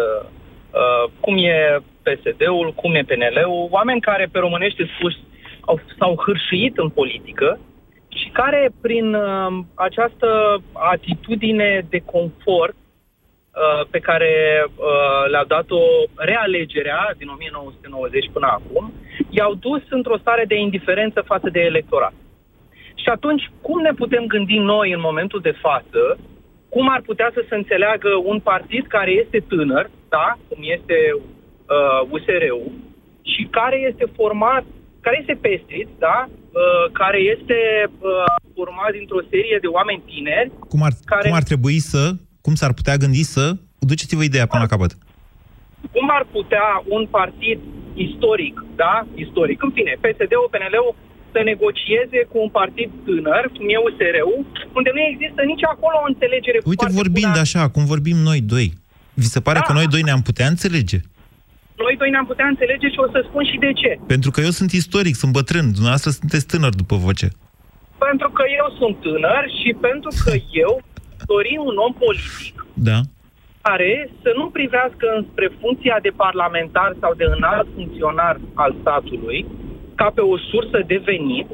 uh, cum e PSD-ul, cum e PNL-ul, oameni care, pe românește spus, au, s-au hârșuit în politică și care, prin uh, această atitudine de confort uh, pe care uh, le-a dat-o realegerea din 1990 până acum, i-au dus într-o stare de indiferență față de electorat. Și atunci, cum ne putem gândi noi în momentul de față, cum ar putea să se înțeleagă un partid care este tânăr, da, cum este uh, USR-ul, și care este format, care este pestrit, da, uh, care este uh, format dintr-o serie de oameni tineri. Cum ar, care... cum ar trebui să, cum s-ar putea gândi să, duceți-vă ideea până la capăt. Cum ar putea un partid istoric, da, istoric, în fine, PSD-ul, PNL-ul, să negocieze cu un partid tânăr, cum e USR-ul, unde nu există nici acolo o înțelegere Uite, vorbind bună. așa, cum vorbim noi doi, vi se pare da. că noi doi ne-am putea înțelege? Noi doi ne-am putea înțelege și o să spun și de ce. Pentru că eu sunt istoric, sunt bătrân, dumneavoastră sunteți tânăr după voce. Pentru că eu sunt tânăr și pentru că eu dori un om politic da. care să nu privească înspre funcția de parlamentar sau de înalt funcționar al statului, ca pe o sursă de venit,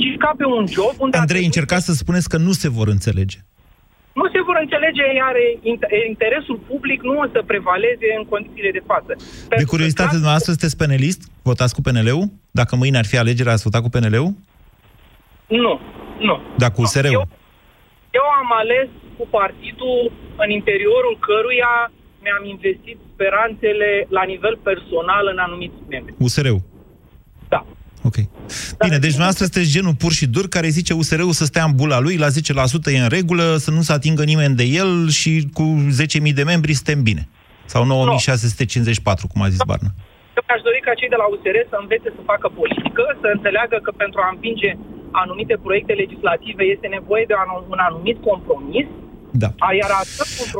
ci ca pe un job unde... Andrei, încercați să spuneți că nu se vor înțelege. Nu se vor înțelege, iar interesul public nu o să prevaleze în condițiile de față. Pentru de curiozitate, că... noastră sunteți penelist? Votați cu PNL-ul? Dacă mâine ar fi alegerea, ați votat cu PNL-ul? Nu, nu. Dar cu USR-ul? Eu, eu am ales cu partidul în interiorul căruia mi-am investit speranțele la nivel personal în anumiți membri. USR-ul? Da. Ok. Bine, deci dumneavoastră sunteți genul pur și dur care zice USR-ul să stea în bula lui, la 10% e în regulă, să nu se atingă nimeni de el și cu 10.000 de membri suntem bine. Sau 9.654, cum a zis Barna. Eu aș dori ca cei de la USR să învețe să facă politică, să înțeleagă că pentru a împinge anumite proiecte legislative este nevoie de un anumit compromis da.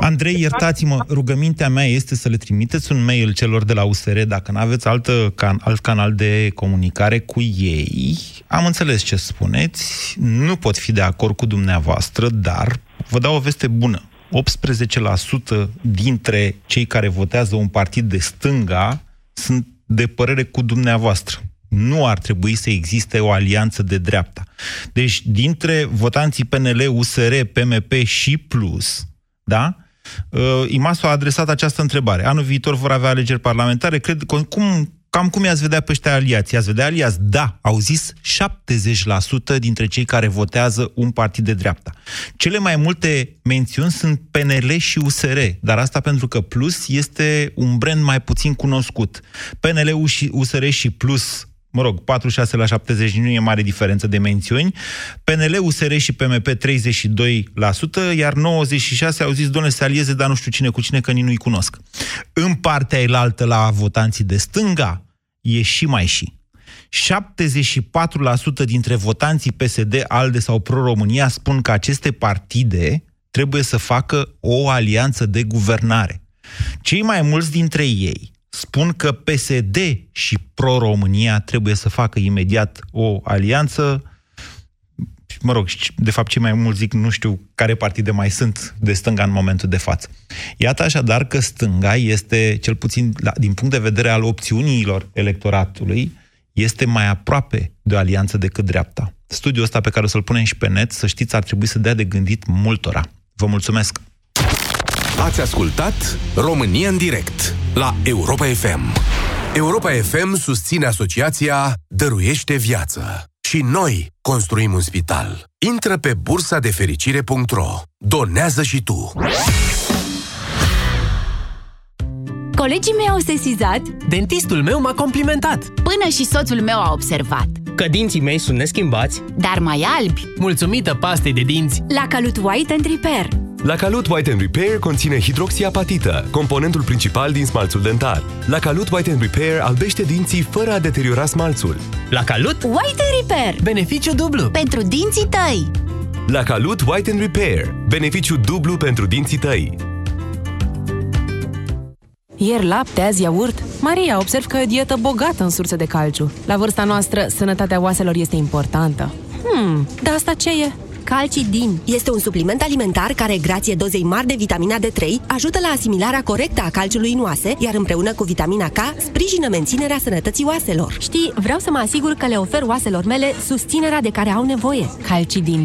Andrei, iertați-mă, rugămintea mea este să le trimiteți un mail celor de la USR dacă nu aveți altă can, alt canal de comunicare cu ei. Am înțeles ce spuneți, nu pot fi de acord cu dumneavoastră, dar vă dau o veste bună. 18% dintre cei care votează un partid de stânga sunt de părere cu dumneavoastră nu ar trebui să existe o alianță de dreapta. Deci, dintre votanții PNL, USR, PMP și Plus, da? Uh, IMAS a adresat această întrebare. Anul viitor vor avea alegeri parlamentare. Cred, cum, cam cum i-ați vedea pe ăștia aliați? I-ați vedea aliați? Da, au zis 70% dintre cei care votează un partid de dreapta. Cele mai multe mențiuni sunt PNL și USR, dar asta pentru că Plus este un brand mai puțin cunoscut. PNL și USR și Plus mă rog, 46 la 70 nu e mare diferență de mențiuni. PNL, USR și PMP 32%, iar 96 au zis, doamne, se alieze, dar nu știu cine cu cine, că nici nu-i cunosc. În partea elaltă la votanții de stânga, e și mai și. 74% dintre votanții PSD, ALDE sau Pro-România spun că aceste partide trebuie să facă o alianță de guvernare. Cei mai mulți dintre ei spun că PSD și Pro-România trebuie să facă imediat o alianță. Mă rog, de fapt, cei mai mulți zic, nu știu care partide mai sunt de stânga în momentul de față. Iată așadar că stânga este, cel puțin din punct de vedere al opțiunilor electoratului, este mai aproape de o alianță decât dreapta. Studiul ăsta pe care o să-l punem și pe net, să știți, ar trebui să dea de gândit multora. Vă mulțumesc! Ați ascultat România în direct la Europa FM. Europa FM susține asociația Dăruiește Viață. Și noi construim un spital. Intră pe bursa de fericire.ro. Donează și tu. Colegii mei au sesizat Dentistul meu m-a complimentat Până și soțul meu a observat Că dinții mei sunt neschimbați Dar mai albi Mulțumită pastei de dinți La Calut White and Repair la Calut White and Repair conține hidroxiapatită, componentul principal din smalțul dentar. La Calut White and Repair albește dinții fără a deteriora smalțul. La Calut White and Repair Beneficiu dublu pentru dinții tăi. La Calut White and Repair Beneficiu dublu pentru dinții tăi. Ieri lapte, azi iaurt Maria, observ că e o dietă bogată în surse de calciu. La vârsta noastră, sănătatea oaselor este importantă. Hmm, dar asta ce e? Calcidin este un supliment alimentar care, grație dozei mari de vitamina D3, ajută la asimilarea corectă a calciului în oase, iar împreună cu vitamina K, sprijină menținerea sănătății oaselor. Știi, vreau să mă asigur că le ofer oaselor mele susținerea de care au nevoie. Calcidin